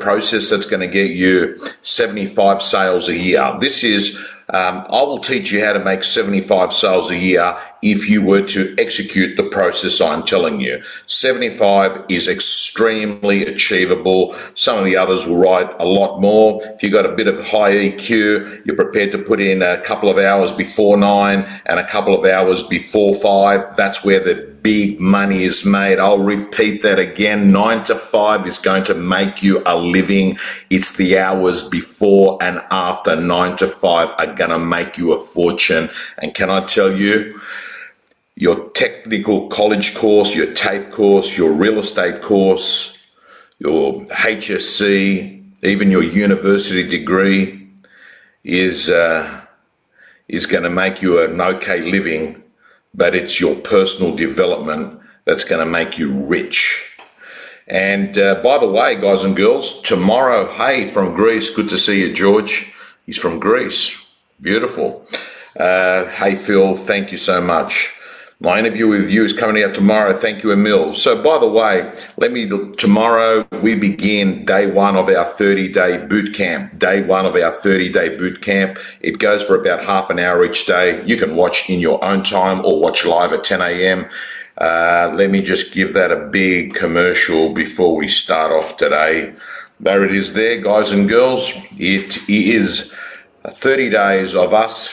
process that's going to get you 75 sales a year. This is, um, I will teach you how to make 75 sales a year if you were to execute the process I'm telling you. 75 is extremely achievable. Some of the others will write a lot more. If you've got a bit of high EQ, you're prepared to put in a couple of hours before nine and a couple of hours before five. That's where the big money is made. I'll repeat that again. Nine to five is going to make you a living. It's the hours before and after nine to five are going to make you a fortune. And can I tell you, your technical college course, your TAFE course, your real estate course, your HSC, even your university degree is uh, is going to make you an okay living, but it's your personal development that's going to make you rich. And uh, by the way, guys and girls, tomorrow, hey, from Greece, good to see you, George. He's from Greece. Beautiful. Uh, hey, Phil, thank you so much. My interview with you is coming out tomorrow. Thank you, Emil. So, by the way, let me. Tomorrow we begin day one of our 30 day boot camp. Day one of our 30 day boot camp. It goes for about half an hour each day. You can watch in your own time or watch live at 10 a.m. Uh, let me just give that a big commercial before we start off today. There it is, there, guys and girls. It is 30 days of us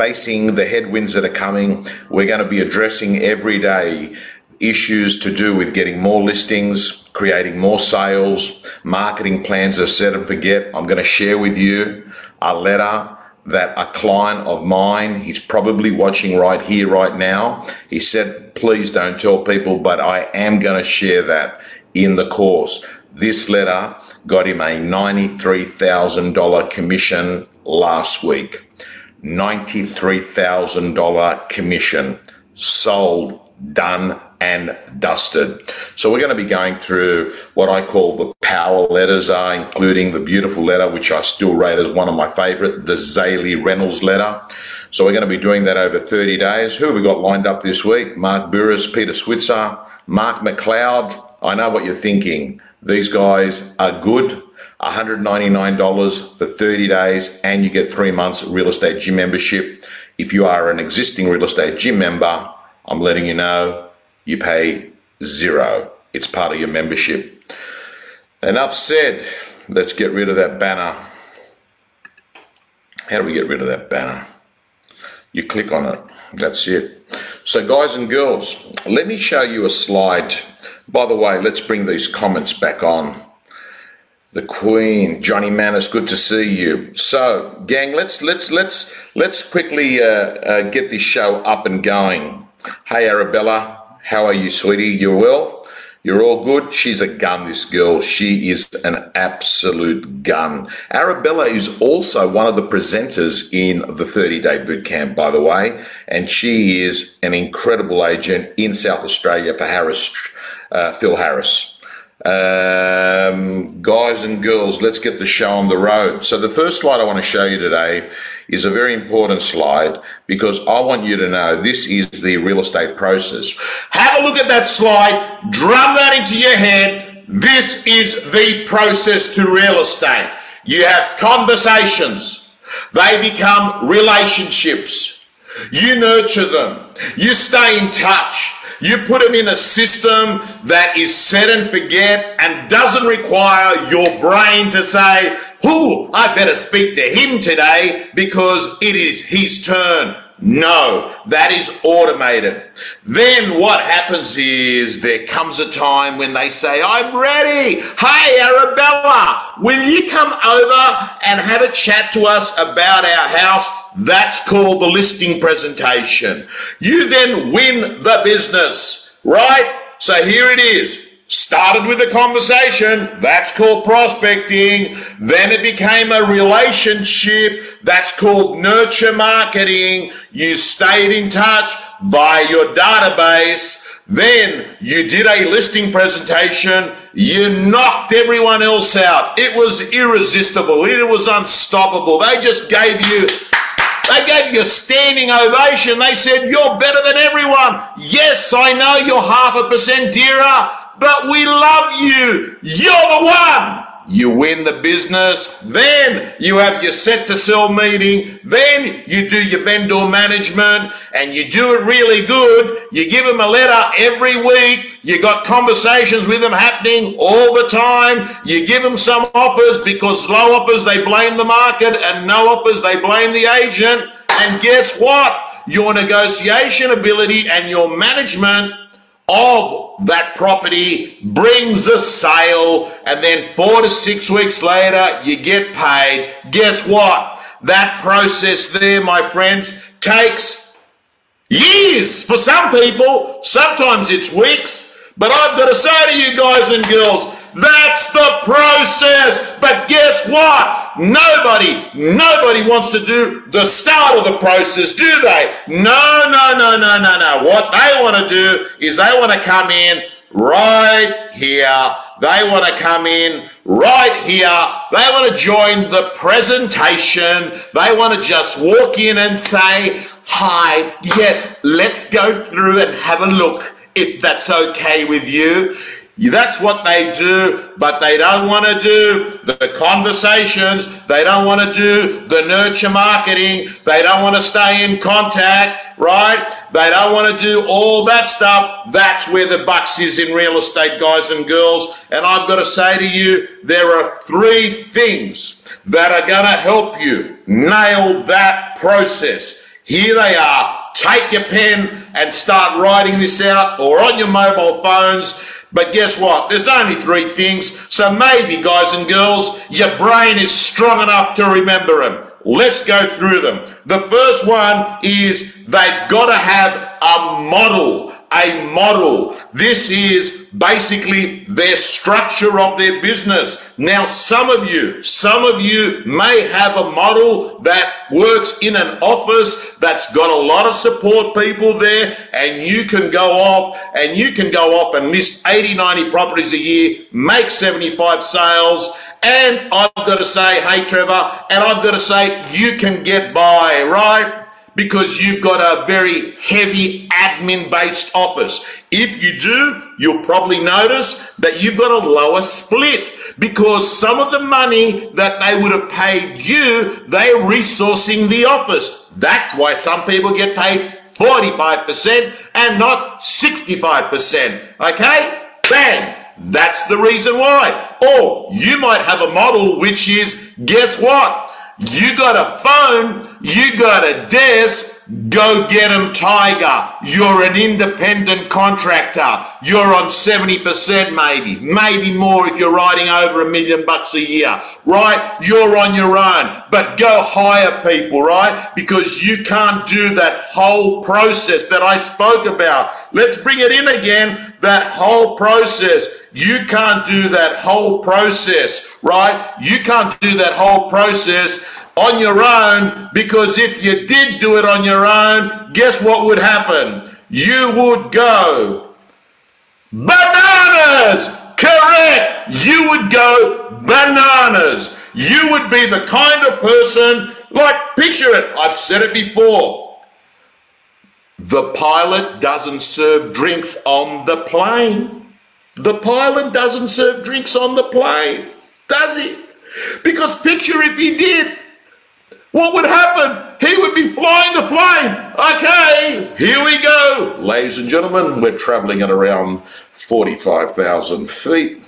facing the headwinds that are coming. We're going to be addressing every day issues to do with getting more listings, creating more sales, marketing plans are set and forget. I'm going to share with you a letter that a client of mine, he's probably watching right here, right now. He said, please don't tell people, but I am going to share that in the course. This letter got him a $93,000 commission last week. $93,000 commission sold, done, and dusted. So we're going to be going through what I call the power letters are, including the beautiful letter, which I still rate as one of my favorite, the Zaley Reynolds letter. So we're going to be doing that over 30 days. Who have we got lined up this week? Mark Bouris, Peter Switzer, Mark McLeod. I know what you're thinking. These guys are good. $199 for 30 days and you get three months real estate gym membership. If you are an existing real estate gym member, I'm letting you know you pay zero. It's part of your membership. Enough said. Let's get rid of that banner. How do we get rid of that banner? You click on it. That's it. So, guys and girls, let me show you a slide. By the way, let's bring these comments back on the Queen, Johnny Manis, good to see you. So, gang, let's let's let's let's quickly uh, uh, get this show up and going. Hey, Arabella, how are you, sweetie? You're well? You're all good. She's a gun, this girl. She is an absolute gun. Arabella is also one of the presenters in the 30 day boot camp, by the way, and she is an incredible agent in South Australia for Harris, uh, Phil Harris. Um, guys and girls, let's get the show on the road. So the first slide I want to show you today is a very important slide because I want you to know this is the real estate process. Have a look at that slide, drum that into your head. This is the process to real estate. You have conversations. They become relationships. You nurture them. You stay in touch. You put them in a system that is set and forget and doesn't require your brain to say, Who, I better speak to him today because it is his turn. No, that is automated. Then what happens is there comes a time when they say, I'm ready. Hey, Arabella, will you come over and have a chat to us about our house? That's called the listing presentation. You then win the business, right? So here it is. Started with a conversation, that's called prospecting. Then it became a relationship, that's called nurture marketing. You stayed in touch by your database. Then you did a listing presentation. You knocked everyone else out. It was irresistible. It was unstoppable. They just gave you they gave you a standing ovation. They said, You're better than everyone. Yes, I know you're half a percent dearer, but we love you. You're the one. you win the business, then you have your set to sell meeting, then you do your vendor management and you do it really good. You give them a letter every week. You got conversations with them happening all the time. You give them some offers because low offers they blame the market and no offers they blame the agent. And guess what? Your negotiation ability and your management of that property brings a sale, and then four to six weeks later, you get paid. Guess what? That process there, my friends, takes years for some people. Sometimes it's weeks. But I've got to say to you guys and girls, that's the process. But guess what? Nobody, nobody wants to do the start of the process, do they? No, no, no, no, no, no. What they want to do is they want to come in right here. They want to come in right here. They want to join the presentation. They want to just walk in and say, Hi, yes, let's go through and have a look if that's okay with you. That's what they do, but they don't want to do the conversations. They don't want to do the nurture marketing. They don't want to stay in contact, right? They don't want to do all that stuff. That's where the bucks is in real estate, guys and girls. And I've got to say to you, there are three things that are going to help you nail that process. Here they are. Take your pen and start writing this out or on your mobile phones but guess what? There's only three things. So maybe, guys and girls, your brain is strong enough to remember them. Let's go through them. The first one is they've got to have a model a model. This is basically their structure of their business. Now, some of you, some of you may have a model that works in an office that's got a lot of support people there and you can go off and you can go off and list 80, 90 properties a year, make 75 sales. And I've got to say, hey, Trevor, and I've got to say, you can get by, right? Because you've got a very heavy admin based office. If you do, you'll probably notice that you've got a lower split because some of the money that they would have paid you, they're resourcing the office. That's why some people get paid 45% and not 65%. Okay? Bang! That's the reason why. Or you might have a model which is, guess what? You got a phone, you got a desk, Go get them, Tiger. You're an independent contractor. You're on 70% maybe, maybe more if you're riding over a million bucks a year, right? You're on your own, but go hire people, right? Because you can't do that whole process that I spoke about. Let's bring it in again. That whole process. You can't do that whole process, right? You can't do that whole process on your own because if you did do it on your own, guess what would happen? You would go bananas. Correct. You would go bananas. You would be the kind of person, like, picture it. I've said it before. The pilot doesn't serve drinks on the plane. The pilot doesn't serve drinks on the plane, does he? Because picture if he did, what would happen? He would be flying the plane. Okay, here we go. Ladies and gentlemen, we're traveling at around 45,000 feet.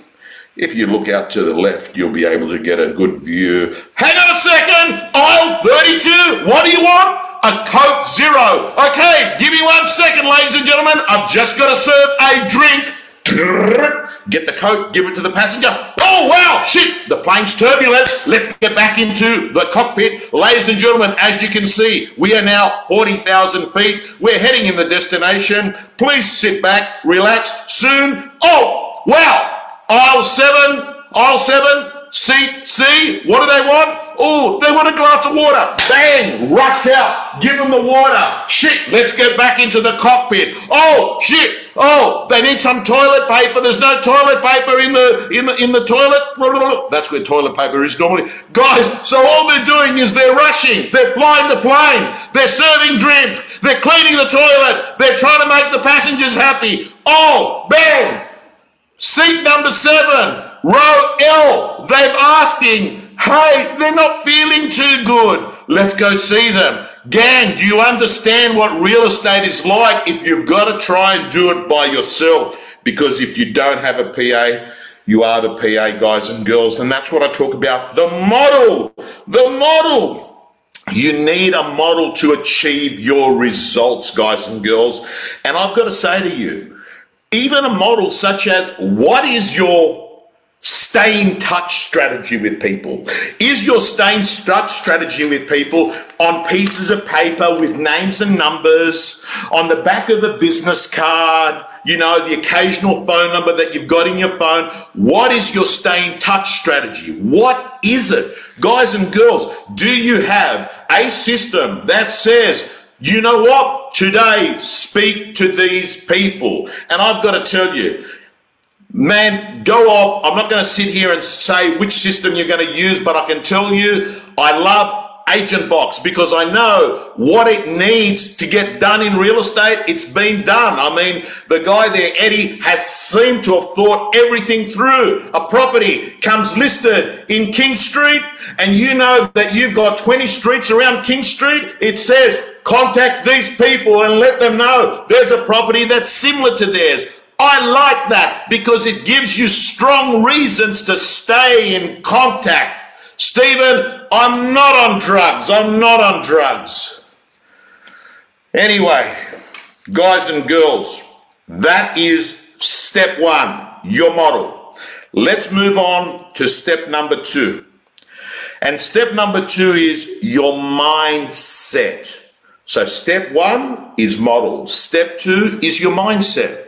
If you look out to the left, you'll be able to get a good view. Hang on a second. Aisle 32. What do you want? A Coke Zero. Okay, give me one second, ladies and gentlemen. I've just got to serve a drink. Get the coat, give it to the passenger. Oh, wow, shit, the plane's turbulent. Let's get back into the cockpit. Ladies and gentlemen, as you can see, we are now 40,000 feet. We're heading in the destination. Please sit back, relax. Soon, oh, wow, aisle seven, aisle seven, seat C. What do they want? Oh, they want a glass of water. Bang, rush out, give them the water. Shit, let's get back into the cockpit. Oh, shit. Oh, they need some toilet paper. There's no toilet paper in the in the in the toilet. That's where toilet paper is normally. Guys, so all they're doing is they're rushing. They're flying the plane. They're serving drinks. They're cleaning the toilet. They're trying to make the passengers happy. Oh, bang. Seat number seven. Row L, they're asking, hey, they're not feeling too good. Let's go see them. Gang, do you understand what real estate is like if you've got to try and do it by yourself? Because if you don't have a PA, you are the PA guys and girls. And that's what I talk about. The model, the model. You need a model to achieve your results, guys and girls. And I've got to say to you, even a model such as what is your stay in touch strategy with people? Is your stay in touch strategy with people on pieces of paper with names and numbers, on the back of a business card, you know, the occasional phone number that you've got in your phone? What is your stay in touch strategy? What is it? Guys and girls, do you have a system that says, you know what? Today, speak to these people. And I've got to tell you, man, go off. I'm not going to sit here and say which system you're going to use, but I can tell you I love Agent Box because I know what it needs to get done in real estate. It's been done. I mean, the guy there, Eddie, has seemed to have thought everything through. A property comes listed in King Street, and you know that you've got 20 streets around King Street. It says, contact these people and let them know there's a property that's similar to theirs. I like that because it gives you strong reasons to stay in contact. Stephen, I'm not on drugs. I'm not on drugs. Anyway, guys and girls, that is step one, your model. Let's move on to step number two. And step number two is your mindset. So, step one is model, step two is your mindset.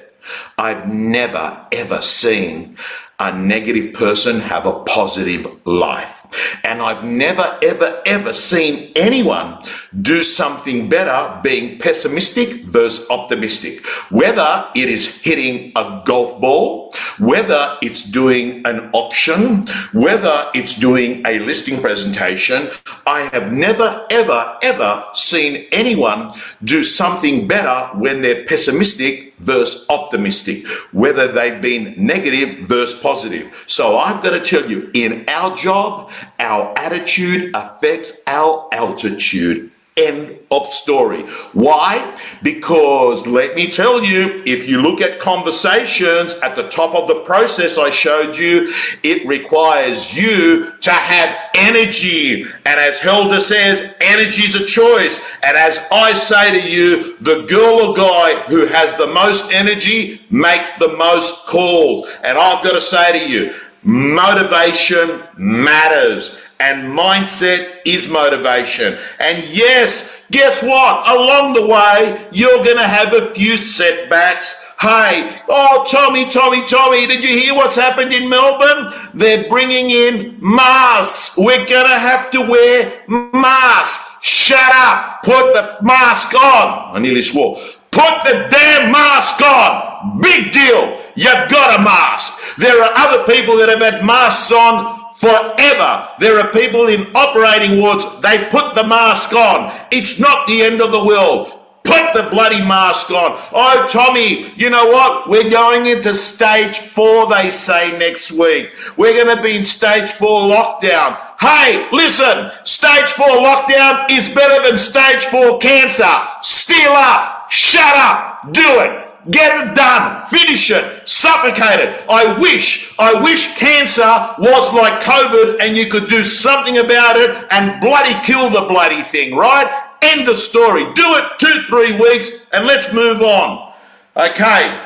I've never ever seen a negative person have a positive life. And I've never, ever, ever seen anyone do something better being pessimistic versus optimistic. Whether it is hitting a golf ball, whether it's doing an auction, whether it's doing a listing presentation, I have never, ever, ever seen anyone do something better when they're pessimistic versus optimistic, whether they've been negative versus positive. So I've got to tell you, in our job, our attitude affects our altitude. End of story. Why? Because let me tell you, if you look at conversations at the top of the process I showed you, it requires you to have energy. And as Helder says, energy is a choice. And as I say to you, the girl or guy who has the most energy makes the most calls. And I've got to say to you, motivation matters and mindset is motivation. And yes, guess what? Along the way, you're going to have a few setbacks. Hey, oh, Tommy, Tommy, Tommy, did you hear what's happened in Melbourne? They're bringing in masks. We're going to have to wear masks. Shut up. Put the mask on. I nearly swore. Put the damn mask on. Big deal. You've got a mask. There are other people that have had masks on forever. There are people in operating wards, they put the mask on. It's not the end of the world. Put the bloody mask on. Oh, Tommy, you know what? We're going into stage four, they say next week. We're going to be in stage four lockdown. Hey, listen, stage four lockdown is better than stage four cancer. Steal up, shut up, do it. Get it done. Finish it. Suffocate it. I wish, I wish cancer was like COVID and you could do something about it and bloody kill the bloody thing, right? End the story. Do it two, three weeks and let's move on. Okay.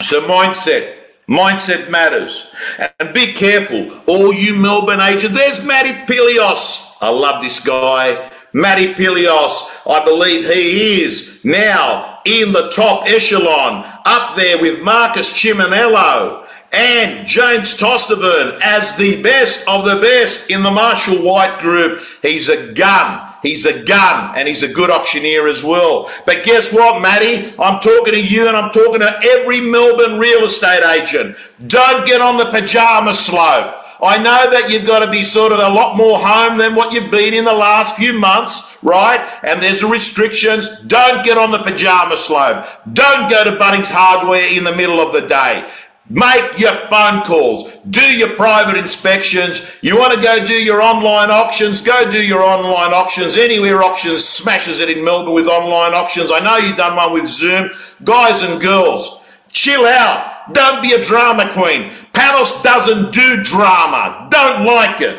So mindset. Mindset matters. And be careful. All you Melbourne agents. There's Matty Pilios. I love this guy. Matty Pilios, I believe he is now in the top echelon, up there with Marcus Chiminello and James Tostevin as the best of the best in the Marshall White group. He's a gun. He's a gun and he's a good auctioneer as well. But guess what, Matty? I'm talking to you and I'm talking to every Melbourne real estate agent. Don't get on the pajama slope. I know that you've got to be sort of a lot more home than what you've been in the last few months, right? And there's restrictions. Don't get on the pajama slope. Don't go to Bunnings Hardware in the middle of the day. Make your phone calls. Do your private inspections. You want to go do your online auctions? Go do your online auctions. Anywhere auctions smashes it in Melbourne with online auctions. I know you've done one with Zoom. Guys and girls, chill out. Don't be a drama queen. Panos doesn't do drama. Don't like it.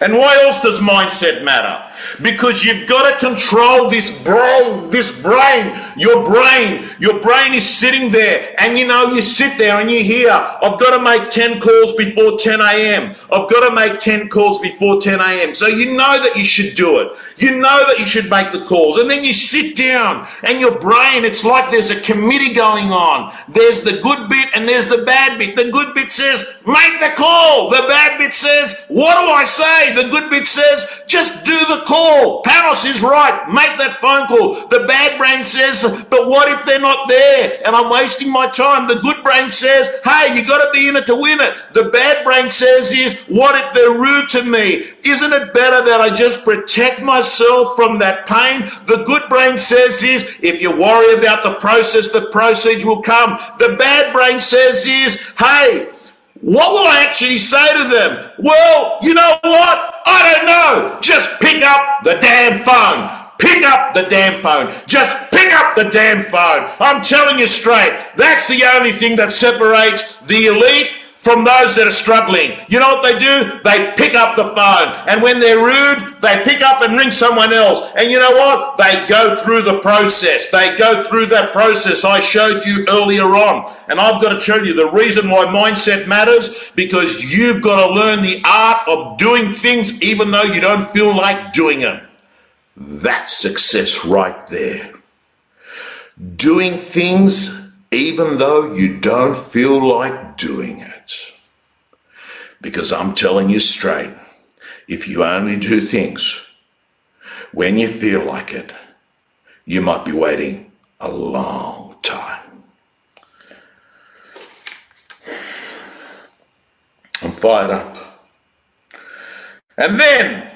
And why else does mindset matter? Because you've got to control this brain, this brain, your brain. Your brain is sitting there, and you know, you sit there and you hear, I've got to make 10 calls before 10 a.m. I've got to make 10 calls before 10 a.m. So you know that you should do it. You know that you should make the calls. And then you sit down, and your brain, it's like there's a committee going on. There's the good bit and there's the bad bit. The good bit says, make the call. The bad bit says, what do I say? The good bit says, just do the call. Panos is right. Make that phone call. The bad brain says, but what if they're not there and I'm wasting my time? The good brain says, hey, you got to be in it to win it. The bad brain says is, what if they're rude to me? Isn't it better that I just protect myself from that pain? The good brain says is, if you worry about the process, the proceeds will come. The bad brain says is, hey, what will I actually say to them? Well, you know what? I don't know. Just pick up the damn phone. Pick up the damn phone. Just pick up the damn phone. I'm telling you straight. That's the only thing that separates the elite from those that are struggling. You know what they do? They pick up the phone. And when they're rude, they pick up and ring someone else. And you know what? They go through the process. They go through that process I showed you earlier on. And I've got to tell you the reason why mindset matters because you've got to learn the art of doing things even though you don't feel like doing them. That's success right there. Doing things even though you don't feel like doing it. Because I'm telling you straight, if you only do things when you feel like it, you might be waiting a long time. I'm fired up. And then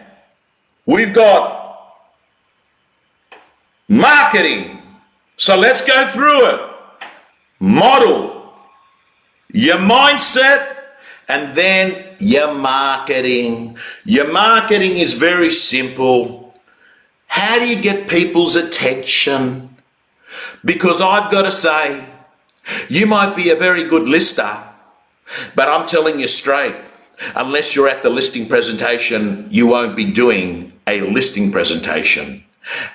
we've got marketing. So let's go through it. Model your mindset and then your marketing. Your marketing is very simple. How do you get people's attention? Because I've got to say, you might be a very good lister, but I'm telling you straight, unless you're at the listing presentation, you won't be doing a listing presentation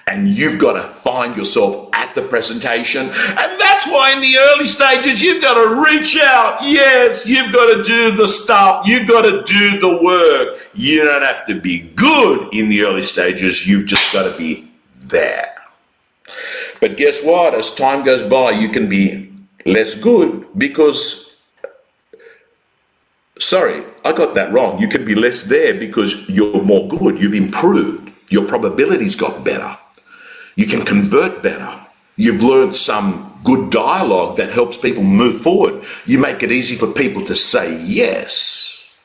and you've got to find yourself the presentation. And that's why in the early stages, you've got to reach out. Yes, you've got to do the stuff. You've got to do the work. You don't have to be good in the early stages. You've just got to be there. But guess what? As time goes by, you can be less good because, sorry, I got that wrong. You can be less there because you're more good. You've improved. Your probabilities got better. You can convert better. You've learned some good dialogue that helps people move forward. You make it easy for people to say yes.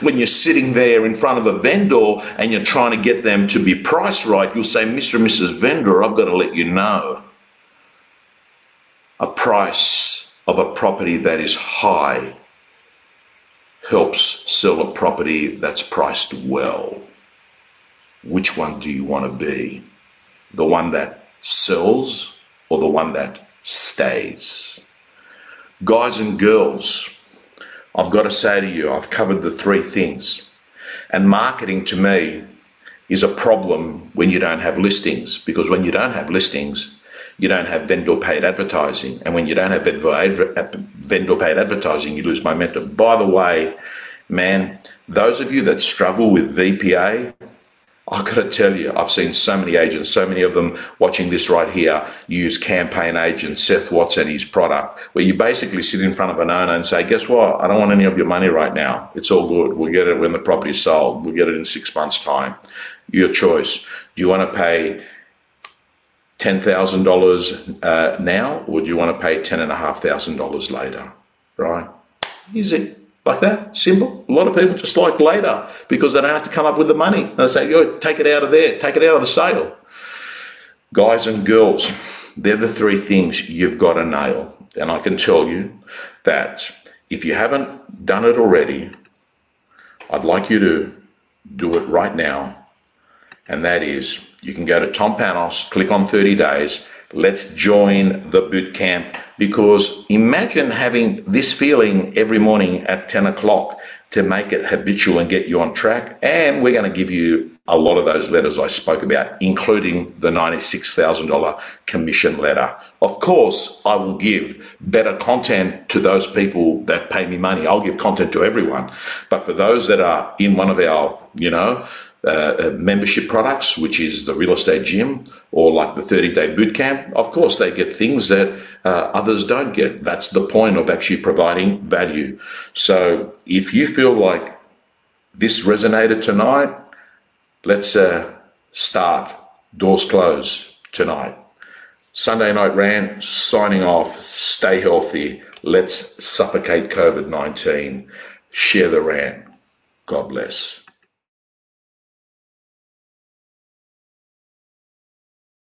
When you're sitting there in front of a vendor and you're trying to get them to be priced right, you'll say, Mr. and Mrs. Vendor, I've got to let you know a price of a property that is high helps sell a property that's priced well which one do you want to be? The one that sells or the one that stays? Guys and girls, I've got to say to you, I've covered the three things. And marketing to me is a problem when you don't have listings, because when you don't have listings, you don't have vendor paid advertising. And when you don't have vendor uh, paid advertising, you lose momentum. By the way, man, those of you that struggle with VPA, I've got to tell you, I've seen so many agents, so many of them watching this right here use campaign agent Seth Watts and his product, where you basically sit in front of an owner and say, Guess what? I don't want any of your money right now. It's all good. We'll get it when the property's sold. We'll get it in six months' time. Your choice. Do you want to pay $10,000 uh, now, or do you want to pay $10,500 later? Right? Easy. Like that, simple. A lot of people just like later because they don't have to come up with the money. They say, yo, take it out of there, take it out of the sale. Guys and girls, They're the three things you've got to nail. And I can tell you that if you haven't done it already, I'd like you to do it right now. And that is, you can go to Tom Panos, click on 30 days. Let's join the boot camp because imagine having this feeling every morning at 10 o'clock to make it habitual and get you on track. And we're going to give you a lot of those letters I spoke about, including the $96,000 commission letter. Of course, I will give better content to those people that pay me money. I'll give content to everyone. But for those that are in one of our, you know, uh membership products, which is the real estate gym or like the 30 day boot camp, of course, they get things that uh, others don't get. That's the point of actually providing value. So if you feel like this resonated tonight, let's uh, start. Doors close tonight. Sunday Night Rant signing off. Stay healthy. Let's suffocate COVID 19. Share the rant. God bless.